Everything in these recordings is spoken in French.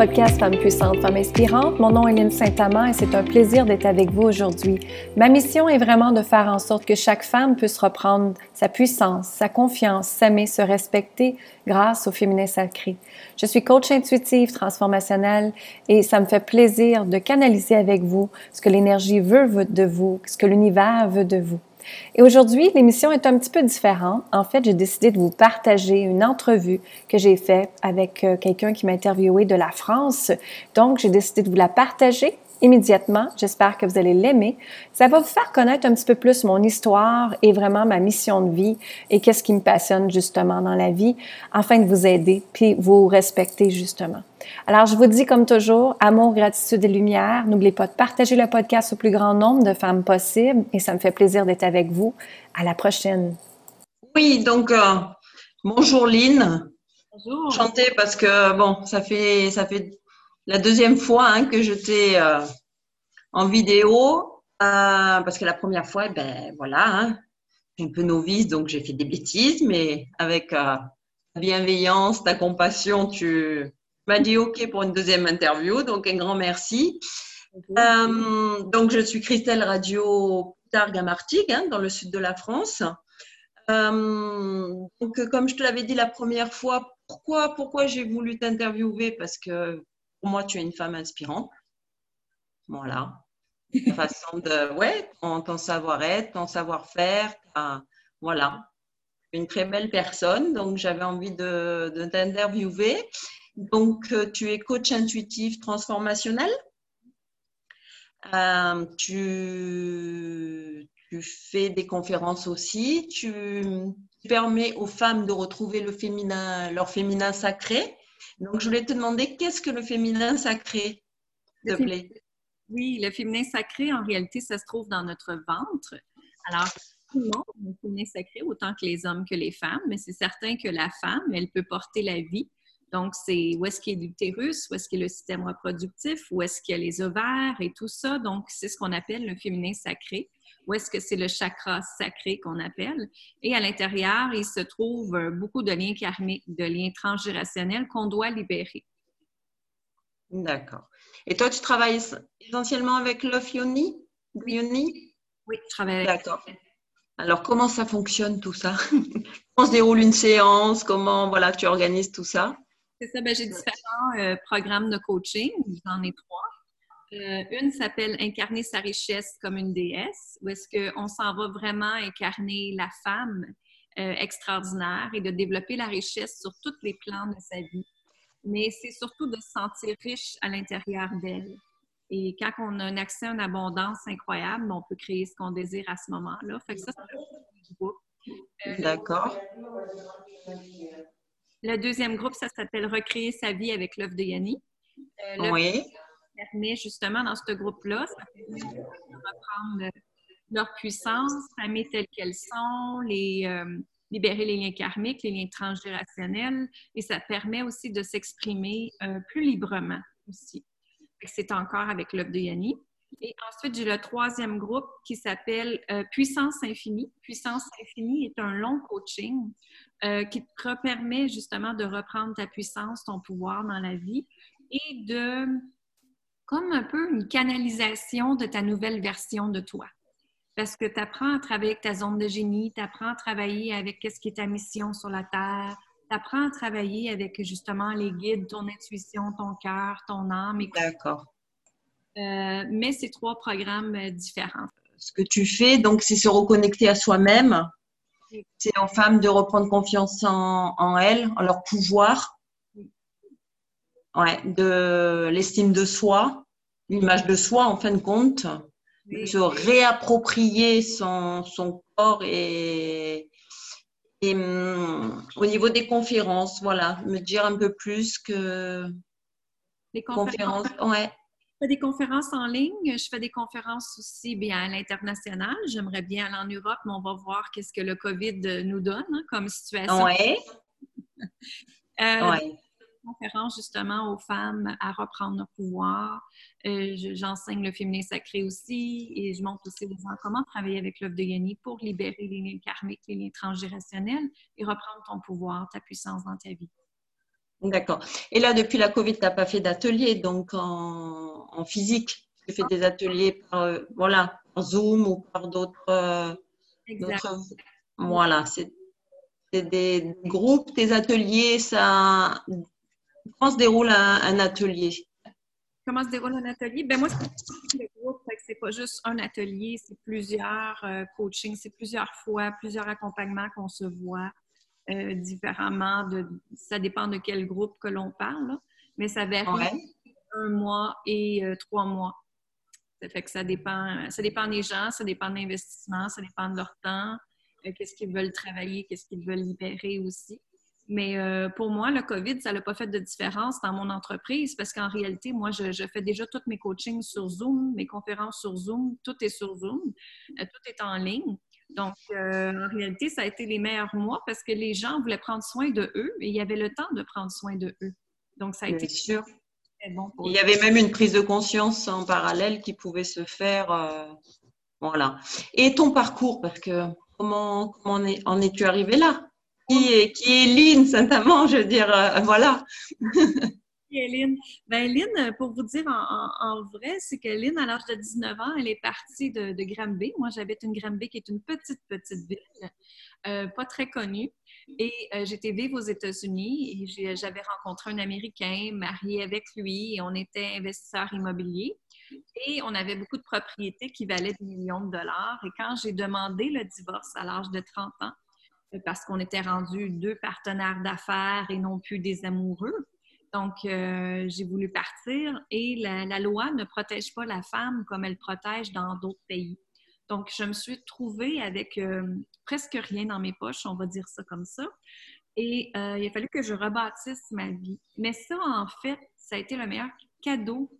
podcast Femmes puissantes, Femmes inspirantes. Mon nom est Lynne Saint-Amand et c'est un plaisir d'être avec vous aujourd'hui. Ma mission est vraiment de faire en sorte que chaque femme puisse reprendre sa puissance, sa confiance, s'aimer, se respecter grâce au féminin sacré. Je suis coach intuitive transformationnelle et ça me fait plaisir de canaliser avec vous ce que l'énergie veut de vous, ce que l'univers veut de vous. Et aujourd'hui, l'émission est un petit peu différente. En fait, j'ai décidé de vous partager une entrevue que j'ai faite avec euh, quelqu'un qui m'a interviewé de la France. Donc, j'ai décidé de vous la partager immédiatement. J'espère que vous allez l'aimer. Ça va vous faire connaître un petit peu plus mon histoire et vraiment ma mission de vie et qu'est-ce qui me passionne justement dans la vie afin de vous aider puis vous respecter justement. Alors, je vous dis comme toujours, amour, gratitude et lumière. N'oubliez pas de partager le podcast au plus grand nombre de femmes possible et ça me fait plaisir d'être avec vous. À la prochaine. Oui, donc, euh, bonjour Lynn. Bonjour. Chanter parce que, bon, ça fait, ça fait la deuxième fois hein, que je t'ai euh, en vidéo. Euh, parce que la première fois, eh ben voilà, hein, un peu novice, donc j'ai fait des bêtises, mais avec ta bienveillance, ta compassion, tu, m'a dit OK pour une deuxième interview, donc un grand merci. Euh, donc, je suis Christelle Radio Targue à Martigues, hein, dans le sud de la France. Euh, donc, comme je te l'avais dit la première fois, pourquoi, pourquoi j'ai voulu t'interviewer? Parce que pour moi, tu es une femme inspirante. Voilà. façon de, ouais, ton, savoir-être, ton savoir-faire, voilà. Une très belle personne, donc j'avais envie de, t'interviewer. Donc, euh, tu es coach intuitif transformationnel. Euh, tu, fais des conférences aussi. Tu, permets aux femmes de retrouver leur féminin sacré. Donc, je voulais te demander, qu'est-ce que le féminin sacré, te plaît? Oui, le féminin sacré, en réalité, ça se trouve dans notre ventre. Alors, tout le monde a le féminin sacré, autant que les hommes que les femmes, mais c'est certain que la femme, elle peut porter la vie donc, c'est où est-ce qu'il y a l'utérus, où est-ce qu'il y a le système reproductif, où est-ce qu'il y a les ovaires et tout ça. Donc, c'est ce qu'on appelle le féminin sacré. Où est-ce que c'est le chakra sacré qu'on appelle. Et à l'intérieur, il se trouve euh, beaucoup de liens karmiques, de liens transgénérationnels qu'on doit libérer. D'accord. Et toi, tu travailles essentiellement avec l'œuf yoni? Oui, je travaille avec D'accord. Alors, comment ça fonctionne tout ça? Comment se déroule une séance? Comment voilà, tu organises tout ça? C'est ça, ben, j'ai différents euh, programmes de coaching, j'en ai trois. Euh, une s'appelle Incarner sa richesse comme une déesse, où est-ce qu'on s'en va vraiment incarner la femme euh, extraordinaire et de développer la richesse sur tous les plans de sa vie. Mais c'est surtout de se sentir riche à l'intérieur d'elle. Et quand on a un accès à une abondance incroyable, on peut créer ce qu'on désire à ce moment-là. Fait que ça, c'est D'accord. Le deuxième groupe, ça s'appelle Recréer sa vie avec l'œuvre de Yanni. Euh, oui. Permet justement dans ce groupe-là, ça permet de reprendre leur puissance, s'aimer telles qu'elles sont, les, euh, libérer les liens karmiques, les liens transgénérationnels, et ça permet aussi de s'exprimer euh, plus librement aussi. C'est encore avec l'œuvre de Yanni. Et ensuite, j'ai le troisième groupe qui s'appelle Puissance Infinie. Puissance Infinie est un long coaching euh, qui te permet justement de reprendre ta puissance, ton pouvoir dans la vie et de, comme un peu une canalisation de ta nouvelle version de toi. Parce que tu apprends à travailler avec ta zone de génie, tu apprends à travailler avec qu'est-ce qui est ta mission sur la Terre, tu apprends à travailler avec justement les guides, ton intuition, ton cœur, ton âme. D'accord. Euh, mais c'est trois programmes euh, différents. Ce que tu fais, donc, c'est se reconnecter à soi-même, c'est aux femmes de reprendre confiance en, en elles, en leur pouvoir, ouais, de l'estime de soi, l'image de soi en fin de compte, se réapproprier son, son corps et, et hum, au niveau des conférences, voilà, me dire un peu plus que les conférences, ouais fais des conférences en ligne. Je fais des conférences aussi bien à l'international. J'aimerais bien aller en Europe, mais on va voir qu'est-ce que le COVID nous donne hein, comme situation. Oui. euh, conférences justement aux femmes à reprendre leur pouvoir. Euh, j'enseigne le féminin sacré aussi et je montre aussi aux gens comment travailler avec l'œuvre de Yanni pour libérer les liens karmiques, les liens transgénérationnels et reprendre ton pouvoir, ta puissance dans ta vie. D'accord. Et là, depuis la Covid, tu n'as pas fait d'atelier, donc en, physique. Tu fais des ateliers par, euh, voilà, Zoom ou par d'autres. Euh, voilà, c'est des groupes, des ateliers. Ça, comment se déroule un, atelier? Comment se déroule un atelier? Ben moi, c'est le groupe, c'est pas juste un atelier, c'est plusieurs euh, coachings, c'est plusieurs fois, plusieurs accompagnements qu'on se voit. Euh, différemment. De, ça dépend de quel groupe que l'on parle, mais ça varie un mois et euh, trois mois. Ça fait que ça dépend, ça dépend des gens, ça dépend de l'investissement, ça dépend de leur temps, qu'est-ce qu'ils veulent travailler, qu'est-ce qu'ils veulent libérer aussi. Mais pour moi, le COVID, ça n'a pas fait de différence dans mon entreprise parce qu'en réalité, moi, je, je, fais déjà tous mes coachings sur Zoom, mes conférences sur Zoom, tout est sur Zoom, tout est en ligne. Donc, euh, en réalité, ça a été les meilleurs mois parce que les gens voulaient prendre soin de eux et il y avait le temps de prendre soin de eux. Donc, ça a été sûr. Très bon Il y avait même une prise de conscience en parallèle qui pouvait se faire. Euh, voilà. Et ton parcours, parce que comment, comment en es-tu arrivé là? Qui est, qui est Lynn Saint-Amand, je veux dire, euh, voilà. Lynn? Ben, Lynn, pour vous dire en, vrai, c'est que Lynn, à l'âge de 19 ans, elle est partie de, de Granby. Moi, j'habite une Granby qui est une petite, petite ville, euh, pas très connue. Et euh, j'étais vive aux États-Unis et j'avais rencontré un Américain, marié avec lui, et on était investisseurs immobiliers. Et on avait beaucoup de propriétés qui valaient des millions de dollars. Et quand j'ai demandé le divorce à l'âge de 30 ans, parce qu'on était rendus deux partenaires d'affaires et non plus des amoureux, donc, euh, j'ai voulu partir et la, loi ne protège pas la femme comme elle protège dans d'autres pays. Donc, je me suis trouvée avec euh, presque rien dans mes poches, on va dire ça comme ça. Et euh, il a fallu que je rebâtisse ma vie. Mais ça, en fait, ça a été le meilleur cadeau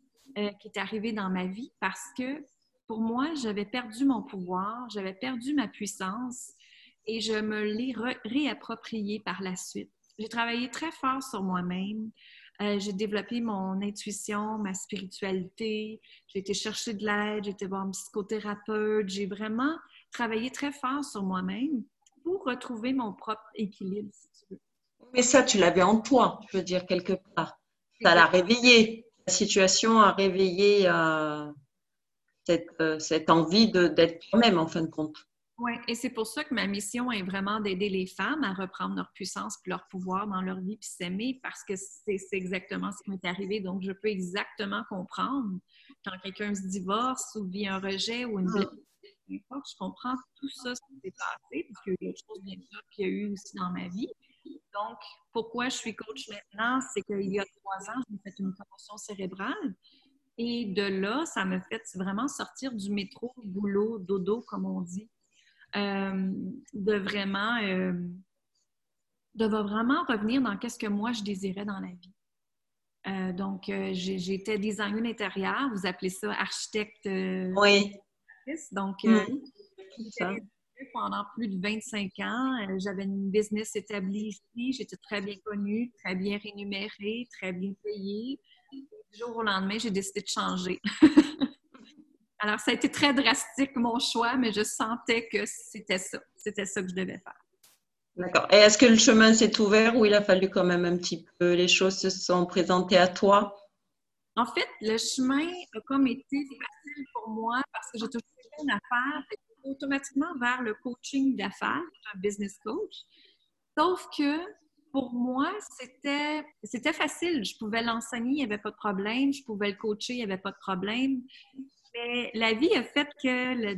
qui est arrivé dans ma vie parce que pour moi, j'avais perdu mon pouvoir, j'avais perdu ma puissance et je me l'ai réapproprié par la suite. J'ai travaillé très fort sur moi-même. Euh, j'ai développé mon intuition, ma spiritualité. J'ai été chercher de l'aide, j'ai été voir un psychothérapeute. J'ai vraiment travaillé très fort sur moi-même pour retrouver mon propre équilibre, si tu veux. Mais ça, tu l'avais en toi, je veux dire, quelque part. Ça l'a réveillé. La situation a réveillé euh, cette, euh, cette, envie d'être toi-même, en fin de compte. Oui, et c'est pour ça que ma mission est vraiment d'aider les femmes à reprendre leur puissance et leur pouvoir dans leur vie puis s'aimer parce que c'est exactement ce qui m'est arrivé. Donc, je peux exactement comprendre quand quelqu'un se divorce ou vit un rejet ou une ah. blessure. Je comprends tout ça, ce qui s'est passé, parce qu'il y a autre chose bien sûr qu'il y a eu aussi dans ma vie. Donc, pourquoi je suis coach maintenant? C'est qu'il y a trois ans, j'ai fait une commotion cérébrale. Et de là, ça me fait vraiment sortir du métro, boulot, dodo, comme on dit. Euh, de vraiment euh, de vraiment revenir dans qu'est-ce que moi je désirais dans la vie. Euh, donc, j'étais designer intérieur, vous appelez ça architecte. oui. Donc, mm. pendant plus de 25 ans, j'avais une business établie ici, j'étais très bien connue, très bien rémunérée, très bien payée. Du jour au lendemain, j'ai décidé de changer. Alors, ça a été très drastique, mon choix, mais je sentais que c'était ça. C'était ça que je devais faire. D'accord. Et est-ce que le chemin s'est ouvert ou il a fallu quand même un petit peu, les choses se sont présentées à toi? En fait, le chemin a comme été facile pour moi parce que j'ai toujours fait une affaire automatiquement vers le coaching d'affaires, un business coach. Sauf que pour moi, c'était, c'était facile. Je pouvais l'enseigner, il n'y avait pas de problème. Je pouvais le coacher, il n'y avait pas de problème. La vie a fait que le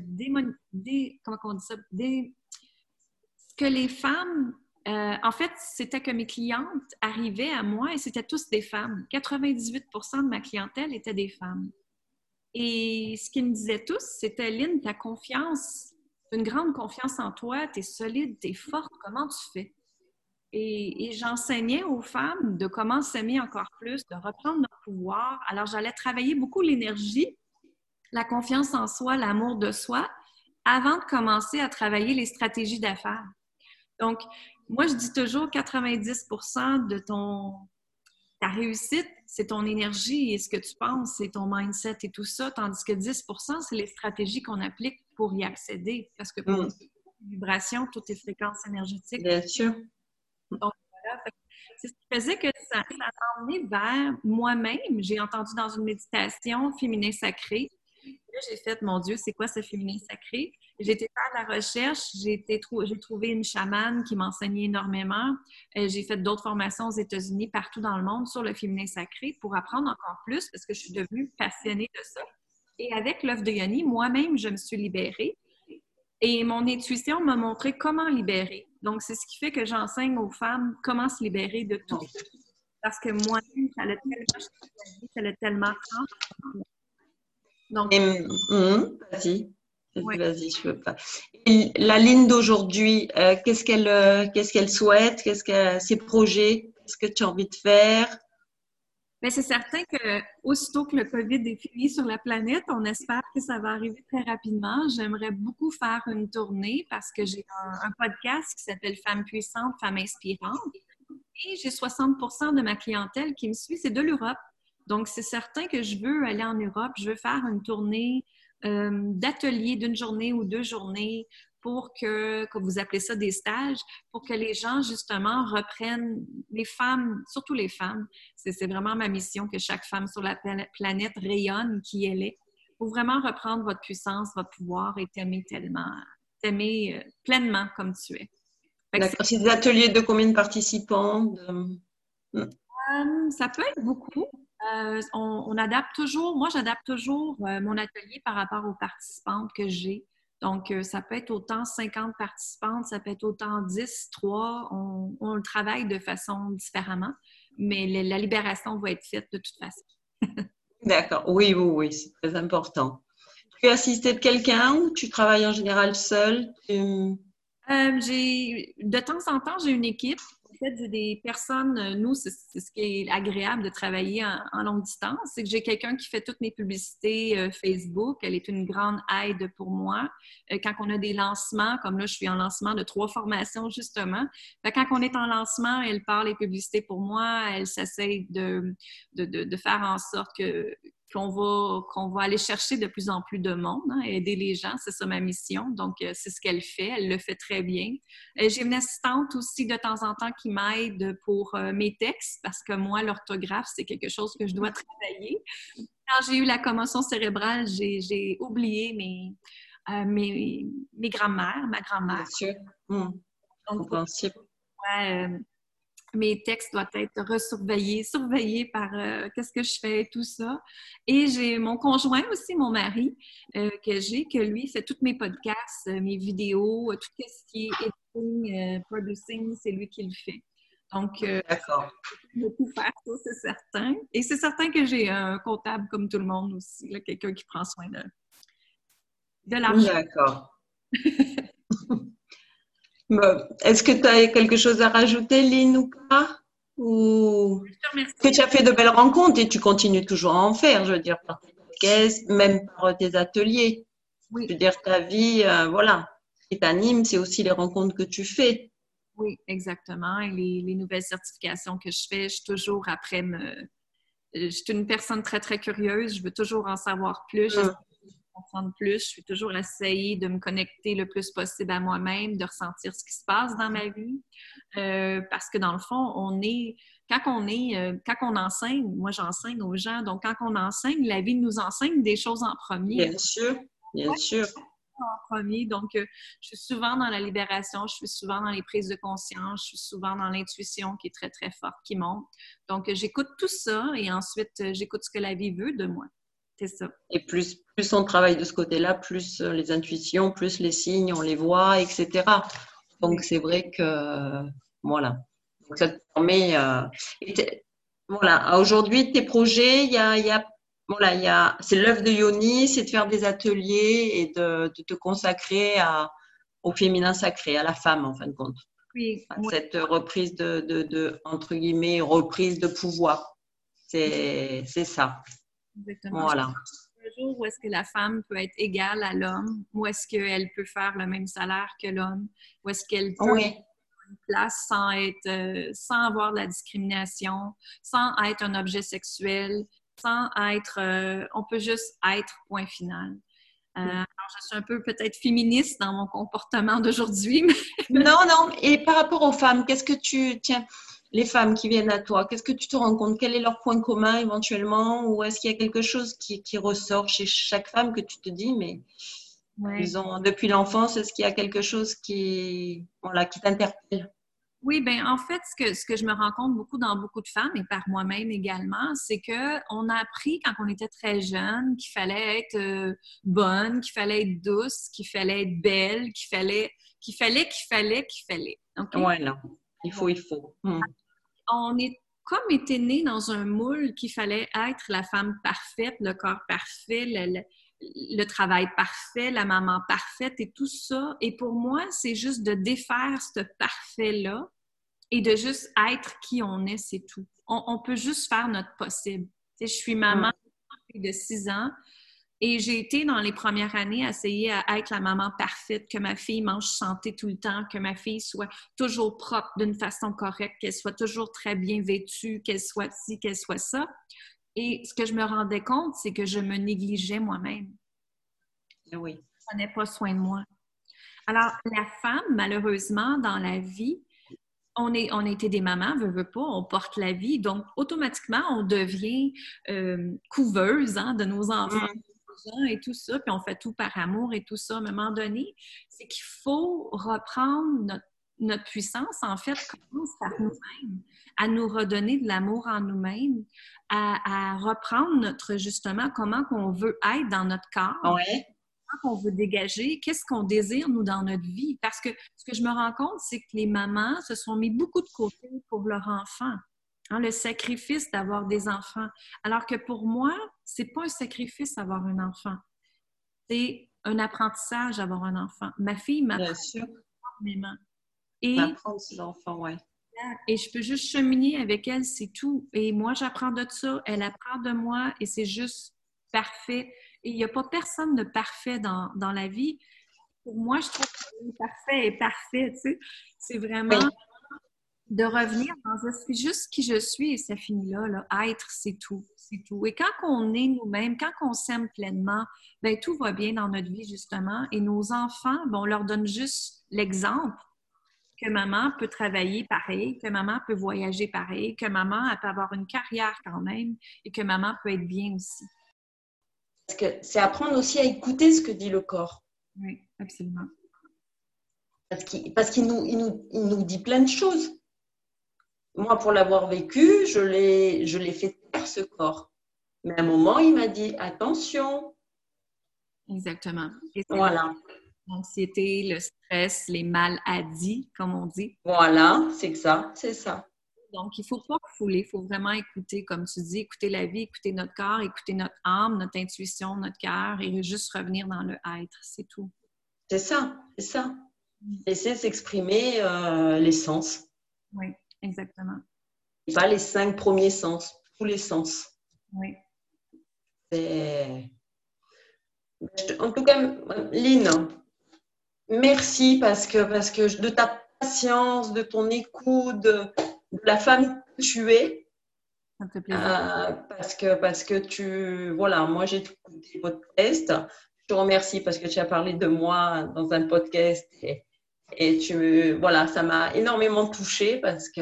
les femmes, euh, en fait, c'était que mes clientes arrivaient à moi et c'était tous des femmes. 98% de ma clientèle était des femmes. Et ce qu'ils me disaient tous, c'était Lynn, ta confiance, une grande confiance en toi, tu es solide, tu es forte, comment tu fais? Et, et j'enseignais aux femmes de comment s'aimer encore plus, de reprendre leur pouvoir. Alors, j'allais travailler beaucoup l'énergie la confiance en soi, l'amour de soi, avant de commencer à travailler les stratégies d'affaires. Donc, moi, je dis toujours 90% de ton, ta réussite, c'est ton énergie et ce que tu penses, c'est ton mindset et tout ça, tandis que 10% c'est les stratégies qu'on applique pour y accéder. Parce que pour mm. vibration, toutes tes fréquences énergétiques. Bien sûr. Donc, voilà. C'est ce qui faisait que ça, ça m'a emmené vers moi-même. J'ai entendu dans une méditation féminin sacré. J'ai fait, mon Dieu, c'est quoi ce féminin sacré? Été faire la recherche, j'ai trouvé une chamane qui m'enseignait énormément. Euh, j'ai fait d'autres formations aux États-Unis, partout dans le monde, sur le féminin sacré pour apprendre encore plus parce que je suis devenue passionnée de ça. Et avec l'œuf de Yoni, moi-même, je me suis libérée. Et mon intuition m'a montré comment libérer. Donc, c'est ce qui fait que j'enseigne aux femmes comment se libérer de tout. Parce que moi-même, ça l'a tellement ça l'a tellement Donc, hum, vas-y. Vas-y, je veux pas. la ligne d'aujourd'hui, euh, qu'est-ce qu'elle euh, qu'est-ce qu'elle souhaite? Qu'est-ce que ses projets? Qu'est-ce que tu as envie de faire? Mais c'est certain que aussitôt que le COVID est fini sur la planète, on espère que ça va arriver très rapidement. J'aimerais beaucoup faire une tournée parce que j'ai un, podcast qui s'appelle Femmes puissantes, Femmes inspirantes. Et j'ai 60% de ma clientèle qui me suit, c'est de l'Europe. Donc, c'est certain que je veux aller en Europe, je veux faire une tournée euh, d'ateliers d'une journée ou deux journées pour que, comme vous appelez ça des stages, pour que les gens, justement, reprennent, les femmes, surtout les femmes, c'est vraiment ma mission que chaque femme sur la planète rayonne qui elle est, pour vraiment reprendre votre puissance, votre pouvoir et t'aimer tellement, t'aimer euh, pleinement comme tu es. C'est des ateliers de combien de participants? Euh, ça peut être beaucoup. Euh, on, adapte toujours, moi j'adapte toujours mon atelier par rapport aux participantes que j'ai. Donc, euh, ça peut être autant 50 participantes, ça peut être autant 10, 3. On, le travaille de façon différemment, mais la libération va être faite de toute façon. D'accord. Oui, oui, oui, c'est très important. Tu as assisté de quelqu'un ou tu travailles en général seul? Euh, de temps en temps, j'ai une équipe fait, des personnes, euh, nous, c'est ce qui est agréable de travailler en, longue distance, c'est que j'ai quelqu'un qui fait toutes mes publicités euh, Facebook. Elle est une grande aide pour moi. Euh, quand on a des lancements, comme là, je suis en lancement de trois formations, justement. quand on est en lancement, elle parle les publicités pour moi. Elle s'essaye de, de, de, faire en sorte que qu'on va, qu'on va aller chercher de plus en plus de monde, hein, aider les gens, c'est ça ma mission. Donc, euh, c'est ce qu'elle fait, elle le fait très bien. Euh, j'ai une assistante aussi de temps en temps qui m'aide pour euh, mes textes, parce que moi, l'orthographe, c'est quelque chose que je dois travailler. Quand j'ai eu la commotion cérébrale, j'ai oublié mes, mes, mes grammaires, ma. Bien sûr. Hum. Compréhensible mes textes doivent être resurveillés, surveillés par euh, qu'est-ce que je fais, tout ça. Et j'ai mon conjoint aussi, mon mari, euh, que j'ai, que lui fait tous mes podcasts, euh, mes vidéos, tout ce qui est editing, producing, c'est lui qui le fait. Donc, D'accord. beaucoup faire ça, c'est certain. Et c'est certain que j'ai un comptable comme tout le monde aussi, quelqu'un qui prend soin de, de l'argent. D'accord. Est-ce que tu as quelque chose à rajouter, Lynn, ou pas? Ou que tu as fait de belles rencontres et tu continues toujours à en faire, je veux dire, par tes podcasts, même par tes ateliers. Oui. Je veux dire, ta vie, euh, voilà, ce qui t'anime, c'est aussi les rencontres que tu fais. Oui, exactement. Et les, nouvelles certifications que je fais, je suis toujours après me. Je suis une personne très, très curieuse. Je veux toujours en savoir plus. Hum comprendre plus. Je suis toujours essayer de me connecter le plus possible à moi-même, de ressentir ce qui se passe dans ma vie. Euh, parce que dans le fond, on est, quand on est, euh, quand on enseigne, moi j'enseigne aux gens, donc quand on enseigne, la vie nous enseigne des choses en premier. Bien sûr, bien sûr. En premier. Donc, euh, je suis souvent dans la libération, je suis souvent dans les prises de conscience, je suis souvent dans l'intuition qui est très, très forte, qui monte. Donc, j'écoute tout ça et ensuite, j'écoute ce que la vie veut de moi. Et plus, plus on travaille de ce côté-là, plus euh, les intuitions, plus les signes, on les voit, etc. Donc c'est vrai que voilà. Donc ça te permet. Euh, voilà. Aujourd'hui, tes projets, il y a, y a voilà, il y a, c'est l'œuvre de Yoni, c'est de faire des ateliers et de, te consacrer à, au féminin sacré, à la femme en fin de compte. Oui. Cette reprise de, de, de, entre guillemets, reprise de pouvoir. C'est, c'est ça. Exactement. Voilà. Un jour où est-ce que la femme peut être égale à l'homme, où est-ce qu'elle peut faire le même salaire que l'homme, où est-ce qu'elle peut oui. une place sans être, euh, sans avoir de la discrimination, sans être un objet sexuel, sans être, euh, on peut juste être point final. Euh, je suis un peu peut-être féministe dans mon comportement d'aujourd'hui. non, non. Et par rapport aux femmes, qu'est-ce que tu tiens les femmes qui viennent à toi, qu'est-ce que tu te rends compte? Quel est leur point commun éventuellement? Ou est-ce qu'il y a quelque chose qui, ressort chez chaque femme que tu te dis, mais depuis l'enfance, est-ce qu'il y a quelque chose qui, voilà, qui t'interpelle? Oui, bien, en fait, ce que, ce que je me rends compte beaucoup dans beaucoup de femmes et par moi-même également, c'est qu'on a appris quand on était très jeune qu'il fallait être euh, bonne, qu'il fallait être douce, qu'il fallait être belle, qu'il fallait, qu'il fallait, qu'il fallait, qu'il fallait. Oui, non. Il faut, il faut. Hmm. On est comme été né dans un moule qu'il fallait être la femme parfaite, le corps parfait, le, le travail parfait, la maman parfaite et tout ça. Et pour moi, c'est juste de défaire ce parfait-là et de juste être qui on est, c'est tout. On, peut juste faire notre possible. je suis maman de six ans et j'ai été dans les premières années à essayer à être la maman parfaite, que ma fille mange santé tout le temps, que ma fille soit toujours propre d'une façon correcte, qu'elle soit toujours très bien vêtue, qu'elle soit ci, qu'elle soit ça. Et ce que je me rendais compte, c'est que je me négligeais moi-même. Eh oui. Je prenais pas soin de moi. Alors, la femme, malheureusement, dans la vie, on, est, on était des mamans, veut, veut pas, on porte la vie, donc automatiquement, on devient euh, couveuse hein, de nos enfants. Mm. Et tout ça, puis on fait tout par amour et tout ça. À un moment donné, c'est qu'il faut reprendre notre, notre puissance, en fait, commence par nous-mêmes, à nous redonner de l'amour en nous-mêmes, à, reprendre notre, justement, comment qu'on veut être dans notre corps. Ouais. Comment qu'on veut dégager, qu'est-ce qu'on désire, nous, dans notre vie. Parce que ce que je me rends compte, c'est que les mamans se sont mis beaucoup de côté pour leur enfant. Hein, le sacrifice d'avoir des enfants. Alors que pour moi, c'est pas un sacrifice d'avoir un enfant. C'est un apprentissage d'avoir un enfant. Ma fille m'a énormément. Et, ses enfants, ouais. Et je peux juste cheminer avec elle, c'est tout. Et moi, j'apprends de ça, elle apprend de moi et c'est juste parfait. Et il n'y a pas personne de parfait dans, dans, la vie. Pour moi, je trouve que le parfait est parfait, tu sais. C'est vraiment de revenir dans je suis juste qui je suis et ça finit là, là. Être, c'est tout. C'est tout. Et quand on est nous-mêmes, quand on s'aime pleinement, ben tout va bien dans notre vie, justement. Et nos enfants, ben, on leur donne juste l'exemple que maman peut travailler pareil, que maman peut voyager pareil, que maman peut avoir une carrière quand même et que maman peut être bien aussi. Parce que c'est apprendre aussi à écouter ce que dit le corps. Oui, absolument. Parce qu'il nous, il nous, il nous, dit plein de choses. Moi, pour l'avoir vécu, je l'ai fait taire ce corps. Mais à un moment, il m'a dit attention. Exactement. voilà l'anxiété, le stress, les maladies, comme on dit. Voilà, c'est ça, c'est ça. Donc, il ne faut pas fouler, il faut vraiment écouter, comme tu dis, écouter la vie, écouter notre corps, écouter notre âme, notre intuition, notre cœur et juste revenir dans le être, c'est tout. C'est ça, c'est ça. Laisser s'exprimer euh, les sens. Oui, exactement. pas les cinq premiers sens, tous les sens. Oui. En tout cas, Lynn, Merci parce que, parce que de ta patience, de ton écoute, de, la femme que tu es. Ça fait plaisir. Euh, parce, que, parce que tu. Voilà, moi j'ai écouté votre podcast. Je te remercie parce que tu as parlé de moi dans un podcast et, et tu. Voilà, ça m'a énormément touchée parce que.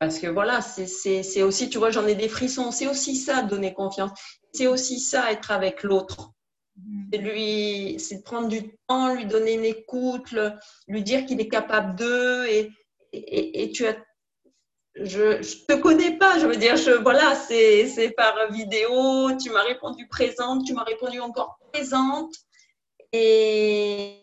Parce que voilà, c'est aussi, tu vois, j'en ai des frissons. C'est aussi ça, donner confiance. C'est aussi ça, être avec l'autre. Mhm. C'est lui, c'est de prendre du temps, lui donner une écoute, lui dire qu'il est capable d'eux et, et, tu as, je, je te connais pas, je veux dire, je, voilà, c'est par vidéo, tu m'as répondu présente, tu m'as répondu encore présente et,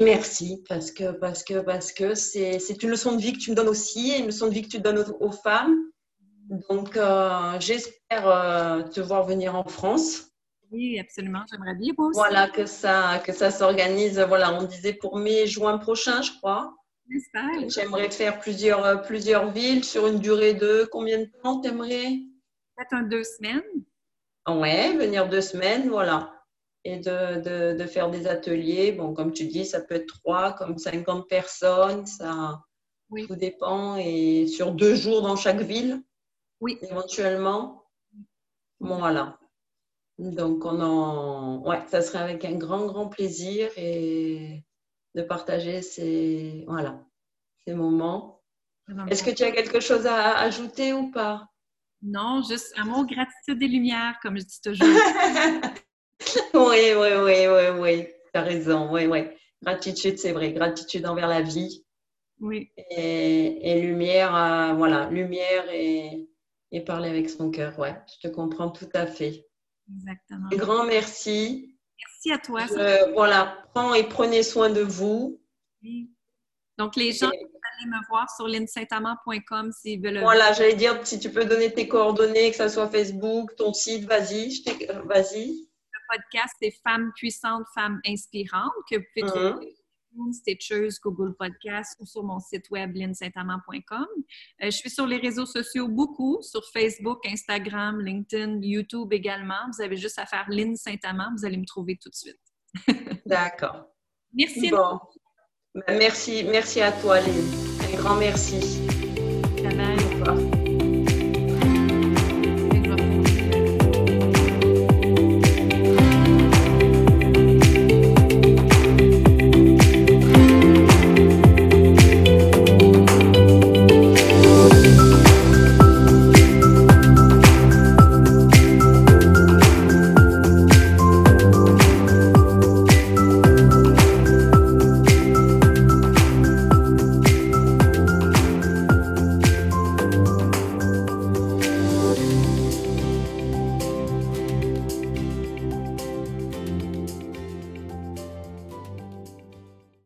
merci parce que parce que parce que c'est une leçon de vie que tu me donnes aussi, une leçon de vie que tu donnes aux femmes donc, euh, j'espère euh, te voir venir en France. Oui, absolument. J'aimerais bien Voilà, que ça, que ça s'organise. Voilà, on disait pour mai, juin prochain, je crois. J'espère. J'aimerais faire plusieurs, euh, plusieurs villes sur une durée de combien de temps t'aimerais? Peut-être un deux semaines. Ouais, venir deux semaines, voilà. Et de, de, de, faire des ateliers. Bon, comme tu dis, ça peut être trois, comme 50 personnes. Ça oui. tout dépend. Et sur deux jours dans chaque ville. Oui. Éventuellement. Voilà. Donc, on en... ouais, ça serait avec un grand, grand plaisir et de partager ces, voilà, ces moments. Est-ce que tu as quelque chose à ajouter ou pas? Non, juste un mot gratitude des lumières, comme je dis toujours. oui, oui, oui, oui, oui. Tu as raison. Oui, oui. Gratitude, c'est vrai. Gratitude envers la vie. Oui. Et, lumière, euh, voilà, lumière et, et parler avec son cœur. Ouais, je te comprends tout à fait. Exactement. Un grand merci. Merci à toi. voilà, prends et prenez soin de vous. Oui. Donc, les gens, aller me voir sur linsaintamant.com s'ils veulent. Voilà, j'allais dire, si tu peux donner tes coordonnées, que ce soit Facebook, ton site, vas-y, vas-y. Le podcast, c'est Femmes puissantes, Femmes inspirantes, que vous pouvez trouver mhm. Stitchers, Google Podcast ou sur mon site web linsaintamant.com. Euh, je suis sur les réseaux sociaux beaucoup, sur Facebook, Instagram, LinkedIn, YouTube également. Vous avez juste à faire Lynn Saint-Amand, vous allez me trouver tout de suite. D'accord. Merci. Bon. Merci, merci à toi, Lynn. Un grand merci.